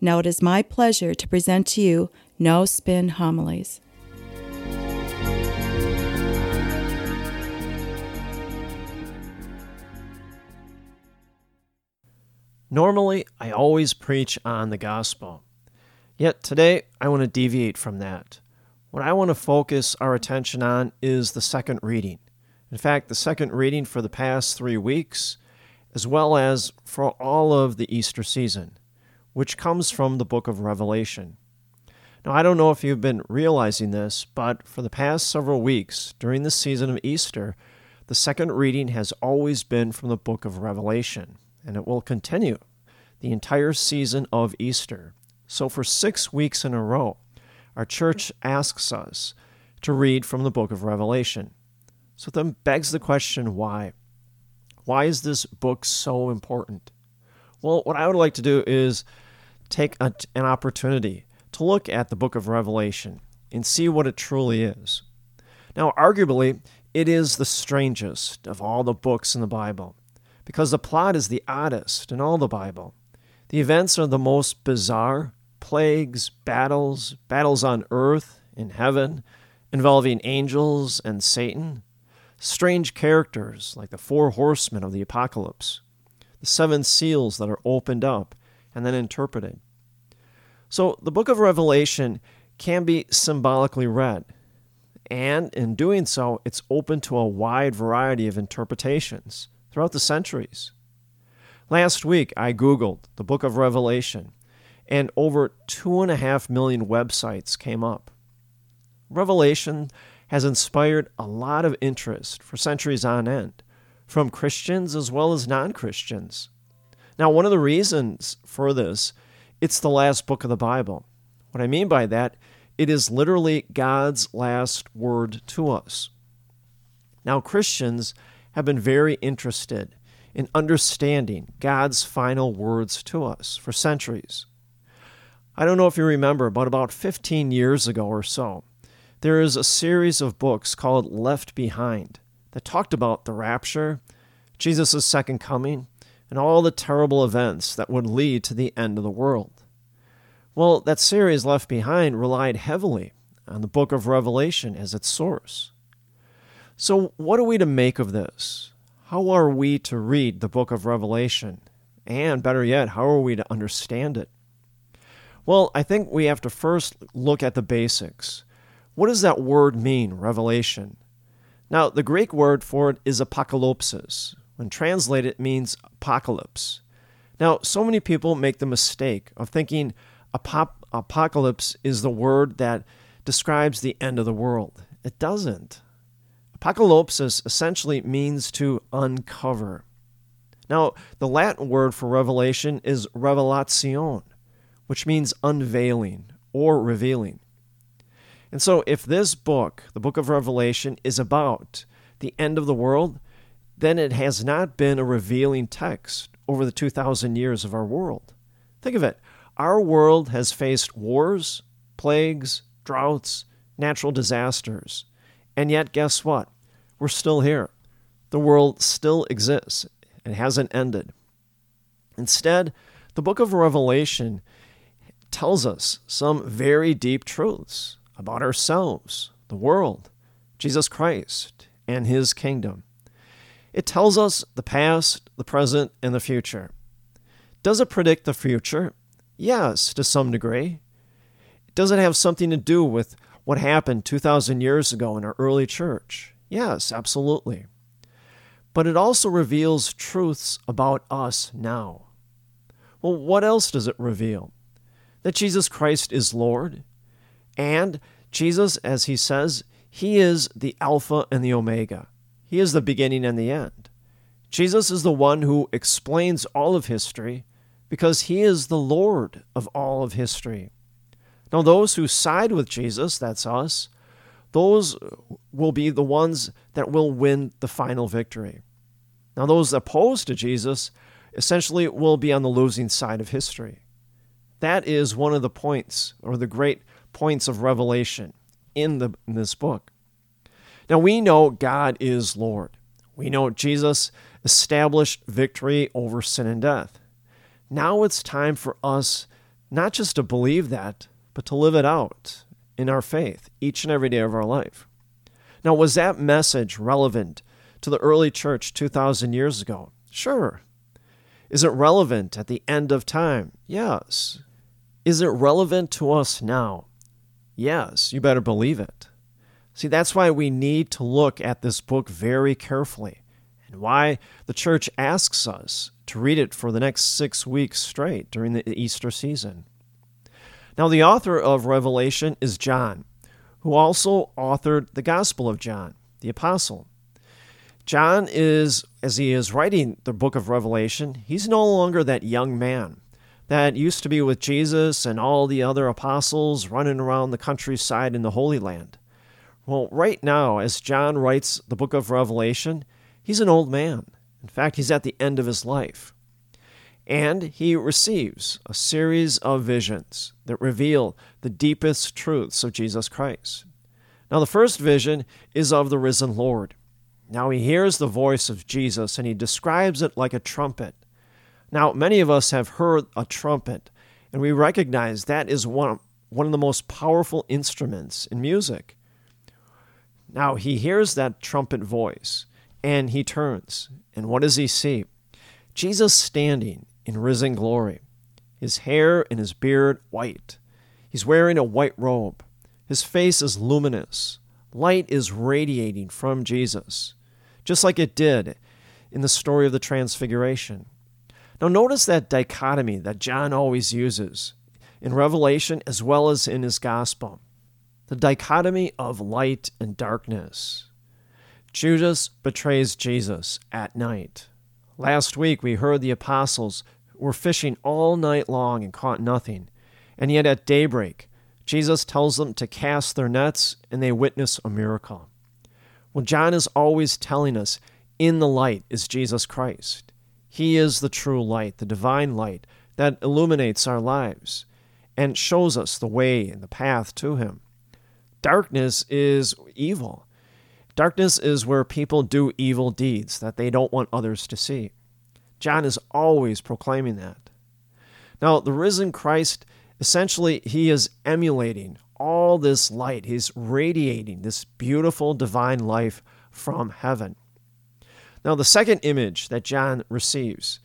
Now it is my pleasure to present to you No Spin Homilies. Normally, I always preach on the gospel. Yet today, I want to deviate from that. What I want to focus our attention on is the second reading. In fact, the second reading for the past three weeks, as well as for all of the Easter season which comes from the book of Revelation. Now, I don't know if you've been realizing this, but for the past several weeks during the season of Easter, the second reading has always been from the book of Revelation, and it will continue the entire season of Easter. So, for six weeks in a row, our church asks us to read from the book of Revelation. So, then begs the question why? Why is this book so important? Well, what I would like to do is take a, an opportunity to look at the book of Revelation and see what it truly is. Now, arguably, it is the strangest of all the books in the Bible because the plot is the oddest in all the Bible. The events are the most bizarre plagues, battles, battles on earth, in heaven, involving angels and Satan, strange characters like the four horsemen of the apocalypse, the seven seals that are opened up and then interpreted. So the book of Revelation can be symbolically read, and in doing so, it's open to a wide variety of interpretations throughout the centuries. Last week, I Googled the book of Revelation, and over two and a half million websites came up. Revelation has inspired a lot of interest for centuries on end, from Christians as well as non Christians. Now, one of the reasons for this, it's the last book of the Bible. What I mean by that, it is literally God's last word to us. Now, Christians have been very interested in understanding God's final words to us for centuries. I don't know if you remember, but about 15 years ago or so, there is a series of books called Left Behind that talked about the rapture, Jesus' second coming, and all the terrible events that would lead to the end of the world. Well, that series Left Behind relied heavily on the book of Revelation as its source. So, what are we to make of this? How are we to read the book of Revelation? And better yet, how are we to understand it? Well, I think we have to first look at the basics. What does that word mean, revelation? Now, the Greek word for it is apocalypsis, when translated, it means apocalypse. Now, so many people make the mistake of thinking apop- apocalypse is the word that describes the end of the world. It doesn't. Apocalypsis essentially means to uncover. Now, the Latin word for revelation is revelation, which means unveiling or revealing. And so, if this book, the book of Revelation, is about the end of the world, then it has not been a revealing text over the 2,000 years of our world. Think of it our world has faced wars, plagues, droughts, natural disasters. And yet, guess what? We're still here. The world still exists. and hasn't ended. Instead, the book of Revelation tells us some very deep truths about ourselves, the world, Jesus Christ, and his kingdom. It tells us the past, the present, and the future. Does it predict the future? Yes, to some degree. Does it have something to do with what happened 2,000 years ago in our early church? Yes, absolutely. But it also reveals truths about us now. Well, what else does it reveal? That Jesus Christ is Lord, and Jesus, as he says, he is the Alpha and the Omega. He is the beginning and the end. Jesus is the one who explains all of history because he is the Lord of all of history. Now, those who side with Jesus, that's us, those will be the ones that will win the final victory. Now, those opposed to Jesus essentially will be on the losing side of history. That is one of the points, or the great points of revelation in, the, in this book. Now, we know God is Lord. We know Jesus established victory over sin and death. Now it's time for us not just to believe that, but to live it out in our faith each and every day of our life. Now, was that message relevant to the early church 2,000 years ago? Sure. Is it relevant at the end of time? Yes. Is it relevant to us now? Yes, you better believe it. See, that's why we need to look at this book very carefully and why the church asks us to read it for the next six weeks straight during the Easter season. Now, the author of Revelation is John, who also authored the Gospel of John, the Apostle. John is, as he is writing the book of Revelation, he's no longer that young man that used to be with Jesus and all the other apostles running around the countryside in the Holy Land. Well, right now, as John writes the book of Revelation, he's an old man. In fact, he's at the end of his life. And he receives a series of visions that reveal the deepest truths of Jesus Christ. Now, the first vision is of the risen Lord. Now, he hears the voice of Jesus and he describes it like a trumpet. Now, many of us have heard a trumpet, and we recognize that is one, one of the most powerful instruments in music. Now, he hears that trumpet voice, and he turns, and what does he see? Jesus standing in risen glory, his hair and his beard white. He's wearing a white robe. His face is luminous. Light is radiating from Jesus, just like it did in the story of the Transfiguration. Now, notice that dichotomy that John always uses in Revelation as well as in his gospel the dichotomy of light and darkness. Judas betrays Jesus at night. Last week we heard the apostles were fishing all night long and caught nothing. And yet at daybreak, Jesus tells them to cast their nets and they witness a miracle. Well, John is always telling us in the light is Jesus Christ. He is the true light, the divine light that illuminates our lives and shows us the way and the path to Him. Darkness is evil. Darkness is where people do evil deeds that they don't want others to see. John is always proclaiming that. Now, the risen Christ, essentially, he is emulating all this light. He's radiating this beautiful divine life from heaven. Now, the second image that John receives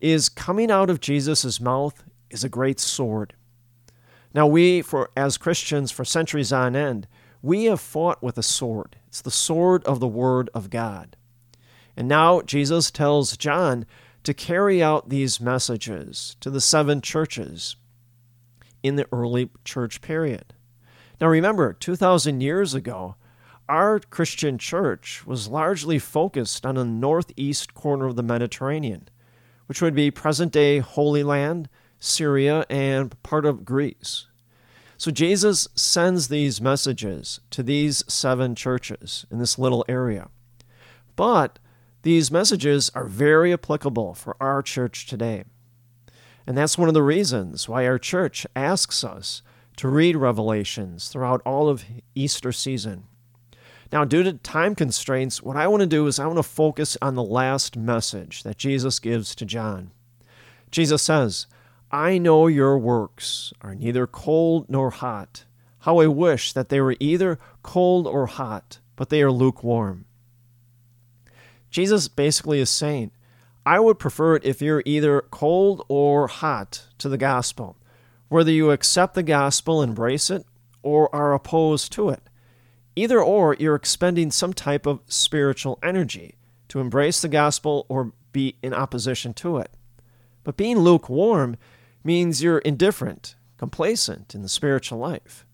is coming out of Jesus' mouth is a great sword. Now, we, for as Christians for centuries on end, we have fought with a sword. It's the sword of the Word of God. And now Jesus tells John to carry out these messages to the seven churches in the early church period. Now, remember, 2,000 years ago, our Christian church was largely focused on the northeast corner of the Mediterranean, which would be present day Holy Land, Syria, and part of Greece. So Jesus sends these messages to these seven churches in this little area. But these messages are very applicable for our church today. And that's one of the reasons why our church asks us to read Revelations throughout all of Easter season. Now, due to time constraints, what I want to do is I want to focus on the last message that Jesus gives to John. Jesus says, I know your works are neither cold nor hot. How I wish that they were either cold or hot, but they are lukewarm. Jesus basically is saying, I would prefer it if you're either cold or hot to the gospel, whether you accept the gospel, embrace it, or are opposed to it. Either or, you're expending some type of spiritual energy to embrace the gospel or be in opposition to it. But being lukewarm means you're indifferent, complacent in the spiritual life.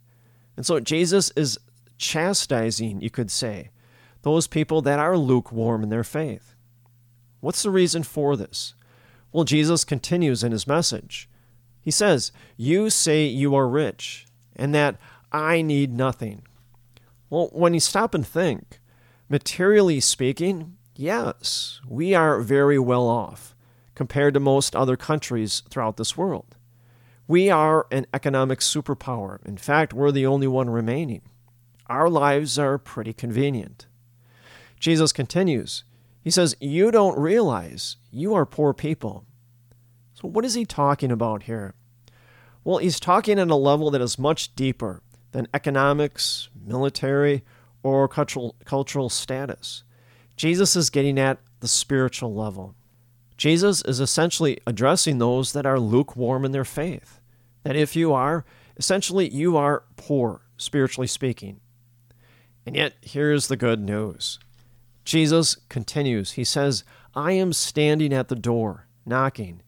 And so Jesus is chastising, you could say, those people that are lukewarm in their faith. What's the reason for this? Well, Jesus continues in his message. He says, You say you are rich and that I need nothing. Well, when you stop and think, materially speaking, yes, we are very well off compared to most other countries throughout this world. We are an economic superpower. In fact, we're the only one remaining. Our lives are pretty convenient. Jesus continues. He says, You don't realize you are poor people. So, what is he talking about here? Well, he's talking at a level that is much deeper than economics, military, or cultural, cultural status. Jesus is getting at the spiritual level. Jesus is essentially addressing those that are lukewarm in their faith. That if you are, essentially, you are poor, spiritually speaking. And yet, here's the good news Jesus continues. He says, I am standing at the door, knocking.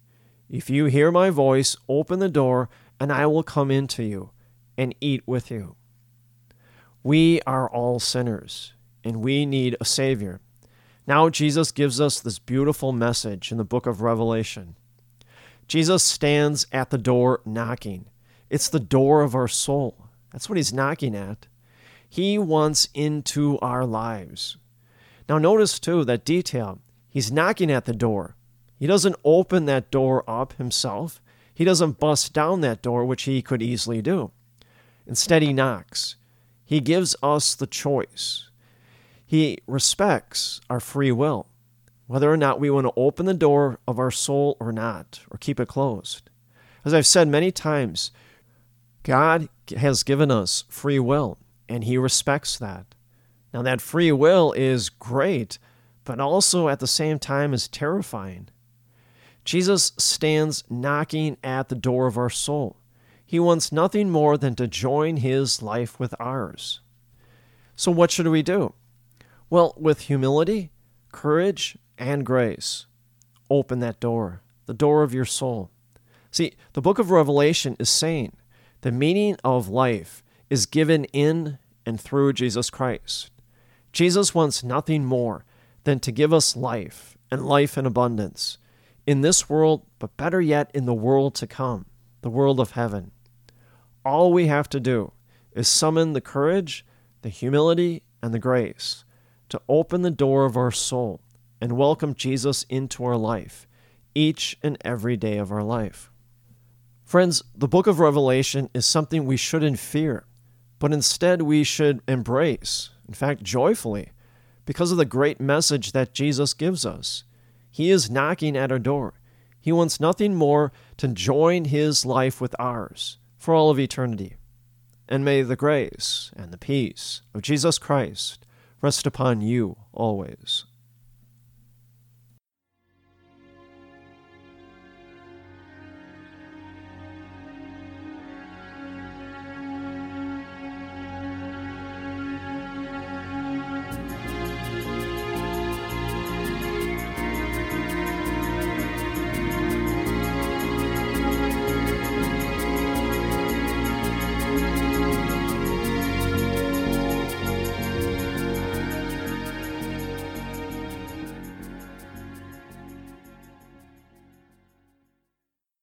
If you hear my voice, open the door, and I will come into you and eat with you. We are all sinners, and we need a Savior. Now, Jesus gives us this beautiful message in the book of Revelation. Jesus stands at the door knocking. It's the door of our soul. That's what he's knocking at. He wants into our lives. Now, notice too that detail. He's knocking at the door. He doesn't open that door up himself. He doesn't bust down that door, which he could easily do. Instead, he knocks. He gives us the choice. He respects our free will, whether or not we want to open the door of our soul or not, or keep it closed. As I've said many times, God has given us free will, and He respects that. Now, that free will is great, but also at the same time is terrifying. Jesus stands knocking at the door of our soul. He wants nothing more than to join His life with ours. So, what should we do? Well, with humility, courage, and grace, open that door, the door of your soul. See, the book of Revelation is saying the meaning of life is given in and through Jesus Christ. Jesus wants nothing more than to give us life and life in abundance in this world, but better yet, in the world to come, the world of heaven. All we have to do is summon the courage, the humility, and the grace to open the door of our soul and welcome Jesus into our life each and every day of our life. Friends, the book of Revelation is something we shouldn't fear, but instead we should embrace, in fact, joyfully, because of the great message that Jesus gives us. He is knocking at our door. He wants nothing more to join his life with ours for all of eternity. And may the grace and the peace of Jesus Christ rest upon you always.